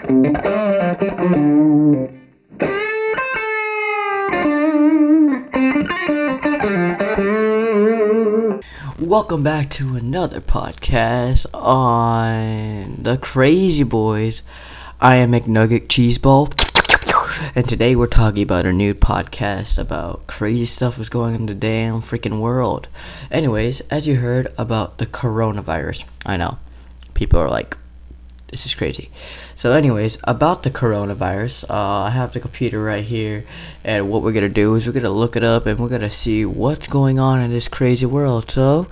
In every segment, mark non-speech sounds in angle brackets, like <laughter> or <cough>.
Welcome back to another podcast on the Crazy Boys. I am McNugget Cheeseball, and today we're talking about a new podcast about crazy stuff that's going on in the damn freaking world. Anyways, as you heard about the coronavirus, I know people are like, this is crazy. So, anyways, about the coronavirus, uh, I have the computer right here, and what we're gonna do is we're gonna look it up and we're gonna see what's going on in this crazy world. So,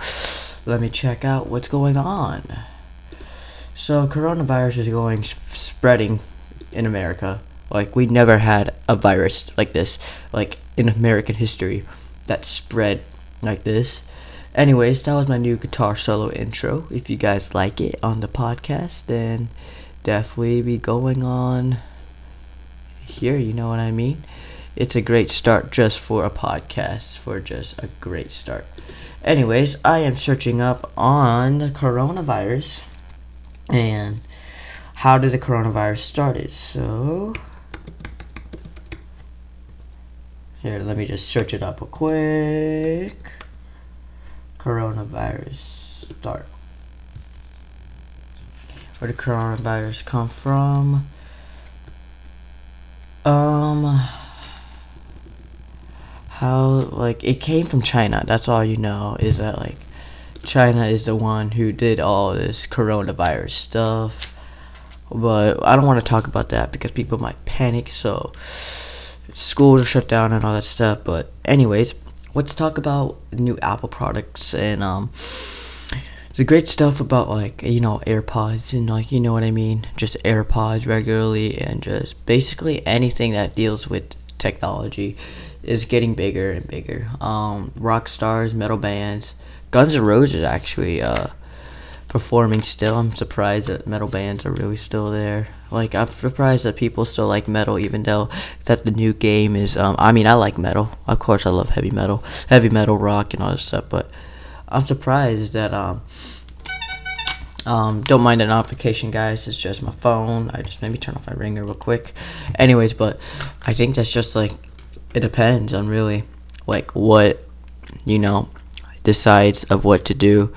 let me check out what's going on. So, coronavirus is going spreading in America. Like we never had a virus like this, like in American history, that spread like this. Anyways, that was my new guitar solo intro. If you guys like it on the podcast, then definitely be going on here, you know what I mean? It's a great start just for a podcast, for just a great start. Anyways, I am searching up on the coronavirus and how did the coronavirus started. So here, let me just search it up real quick. Coronavirus start where the coronavirus come from. Um, how like it came from China. That's all you know is that like China is the one who did all this coronavirus stuff. But I don't want to talk about that because people might panic. So schools are shut down and all that stuff. But anyways, let's talk about new Apple products and um the great stuff about like you know AirPods and like you know what I mean, just AirPods regularly and just basically anything that deals with technology is getting bigger and bigger. Um, rock stars, metal bands, Guns N' Roses actually uh, performing still. I'm surprised that metal bands are really still there. Like I'm surprised that people still like metal, even though that the new game is. Um, I mean, I like metal. Of course, I love heavy metal, heavy metal, rock, and all this stuff. But I'm surprised that um, um, don't mind the notification, guys. It's just my phone. I just maybe turn off my ringer real quick. Anyways, but I think that's just like it depends on really like what you know decides of what to do.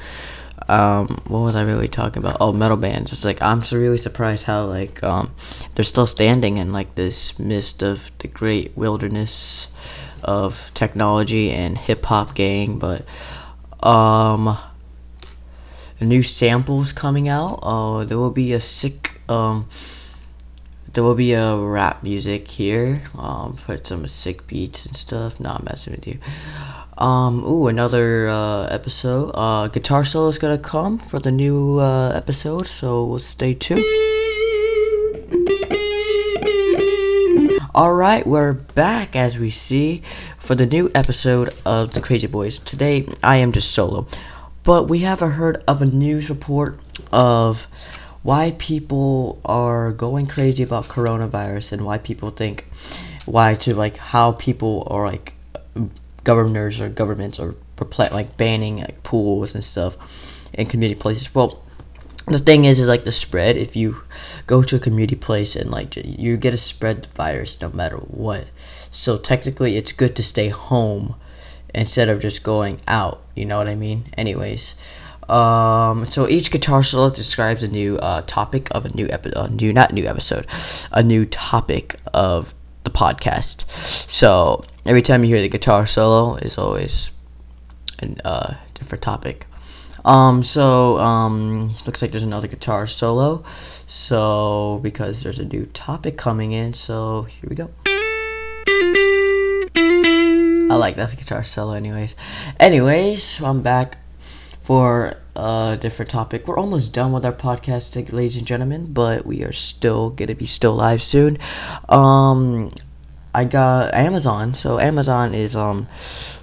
Um, what was I really talking about? Oh, metal bands. It's like I'm really surprised how like um, they're still standing in like this mist of the great wilderness of technology and hip hop gang, but um, new samples coming out. Uh, there will be a sick um, there will be a rap music here. Um, put some sick beats and stuff. Not messing with you. Um, ooh, another uh, episode. Uh, guitar solo is gonna come for the new uh, episode, so stay tuned. Alright, we're back as we see for the new episode of The Crazy Boys. Today, I am just solo. But we haven't heard of a news report of why people are going crazy about coronavirus and why people think why to like how people are like governors or governments are like banning like pools and stuff in community places. Well, the thing is, is like the spread. If you go to a community place and like you get to spread the virus no matter what. So technically, it's good to stay home instead of just going out. You know what I mean? Anyways, um, so each guitar solo describes a new uh, topic of a new episode, new not new episode, a new topic of the podcast. So every time you hear the guitar solo, is always a uh, different topic. Um, so um, looks like there's another guitar solo. So because there's a new topic coming in, so here we go. I like that guitar solo, anyways. Anyways, I'm back for a different topic. We're almost done with our podcast, ladies and gentlemen, but we are still gonna be still live soon. Um, I got Amazon, so Amazon is um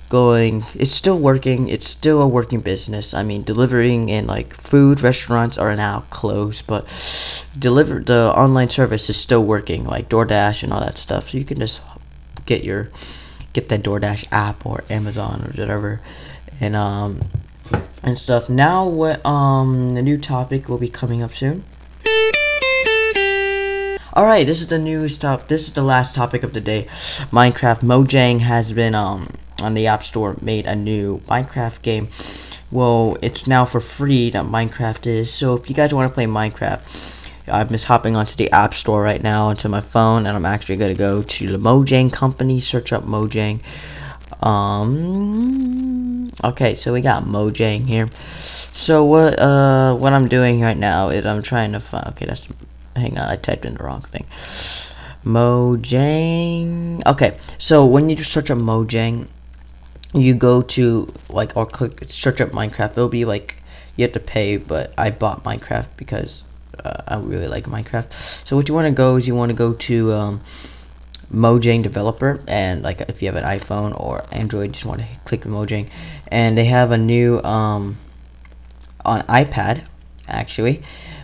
going it's still working it's still a working business i mean delivering and like food restaurants are now closed but deliver the online service is still working like doordash and all that stuff so you can just get your get that DoorDash app or Amazon or whatever, and um and stuff. Now what um the new topic will be coming up soon. All right, this is the news top. This is the last topic of the day. Minecraft Mojang has been um on the App Store made a new Minecraft game. Well, it's now for free that Minecraft is. So if you guys want to play Minecraft, I'm just hopping onto the App Store right now onto my phone, and I'm actually gonna go to the Mojang company, search up Mojang. Um. Okay, so we got Mojang here. So what uh what I'm doing right now is I'm trying to find. Okay, that's. Hang on, I typed in the wrong thing. Mojang. Okay, so when you search up Mojang, you go to like or click search up Minecraft. It'll be like you have to pay, but I bought Minecraft because uh, I really like Minecraft. So what you want to go is you want to go to um, Mojang Developer, and like if you have an iPhone or Android, just want to click Mojang, and they have a new um, on iPad actually,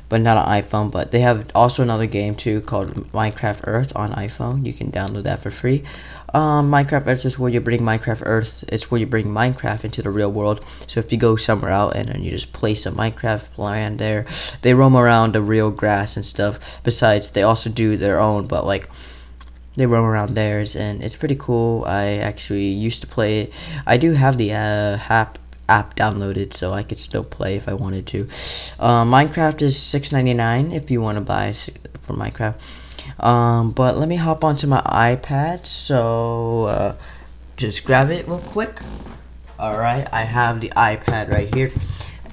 but not on iPhone. But they have also another game too called Minecraft Earth on iPhone. You can download that for free. Um, Minecraft Earth is where you bring Minecraft Earth. It's where you bring Minecraft into the real world. So if you go somewhere out and then you just place a Minecraft land there, they roam around the real grass and stuff. Besides, they also do their own, but like they roam around theirs, and it's pretty cool. I actually used to play it. I do have the uh, app app downloaded, so I could still play if I wanted to. Uh, Minecraft is six ninety nine if you want to buy for Minecraft. Um, but let me hop onto my iPad. So uh, just grab it real quick. All right, I have the iPad right here,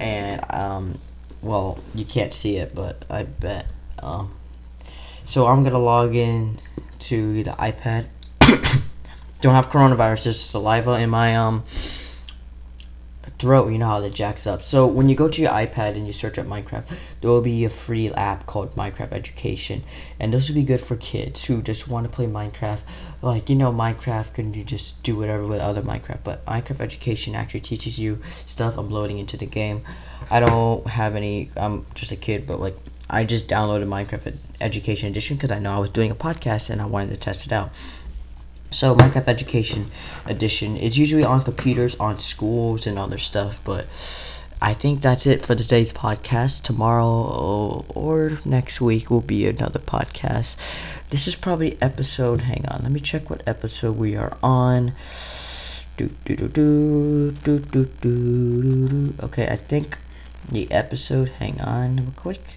and um, well, you can't see it, but I bet. Um, so I'm gonna log in to the iPad. <coughs> Don't have coronavirus, just saliva in my um throat, you know how that jacks up. So when you go to your iPad and you search up Minecraft, there will be a free app called Minecraft Education, and this will be good for kids who just want to play Minecraft. Like you know, Minecraft can you just do whatever with other Minecraft, but Minecraft Education actually teaches you stuff. I'm loading into the game. I don't have any. I'm just a kid, but like I just downloaded Minecraft Education Edition because I know I was doing a podcast and I wanted to test it out. So Minecraft Education Edition is usually on computers, on schools, and other stuff. But I think that's it for today's podcast. Tomorrow or next week will be another podcast. This is probably episode. Hang on, let me check what episode we are on. Do do do do do do do do. Okay, I think the episode. Hang on, real quick.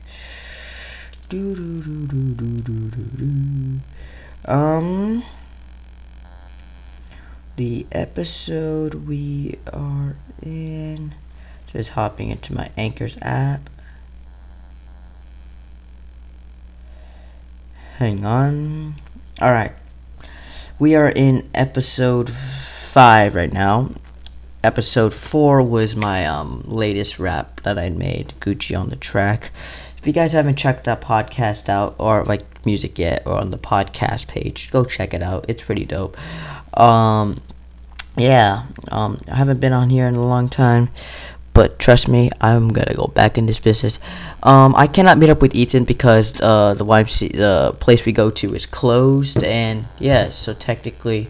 Do do do do do do do. Um the episode we are in. Just hopping into my Anchors app. Hang on. Alright. We are in episode 5 right now. Episode 4 was my um, latest rap that I made, Gucci on the track. If you guys haven't checked that podcast out, or like music yet, or on the podcast page, go check it out. It's pretty dope. Um, yeah, um, I haven't been on here in a long time, but trust me, I'm gonna go back in this business. Um, I cannot meet up with Ethan because uh, the YMC, the place we go to is closed, and yeah, so technically,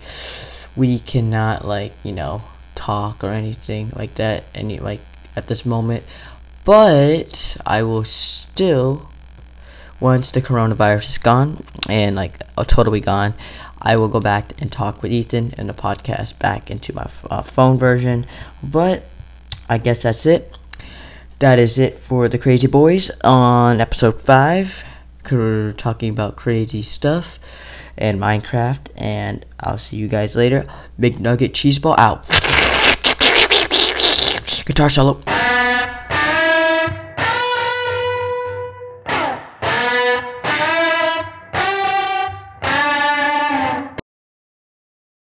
we cannot like you know talk or anything like that, any like at this moment. But I will still, once the coronavirus is gone and like totally gone, I will go back and talk with Ethan and the podcast back into my uh, phone version. But I guess that's it. That is it for the Crazy Boys on episode 5. We're talking about crazy stuff and Minecraft. And I'll see you guys later. Big Nugget Cheeseball out. Guitar solo.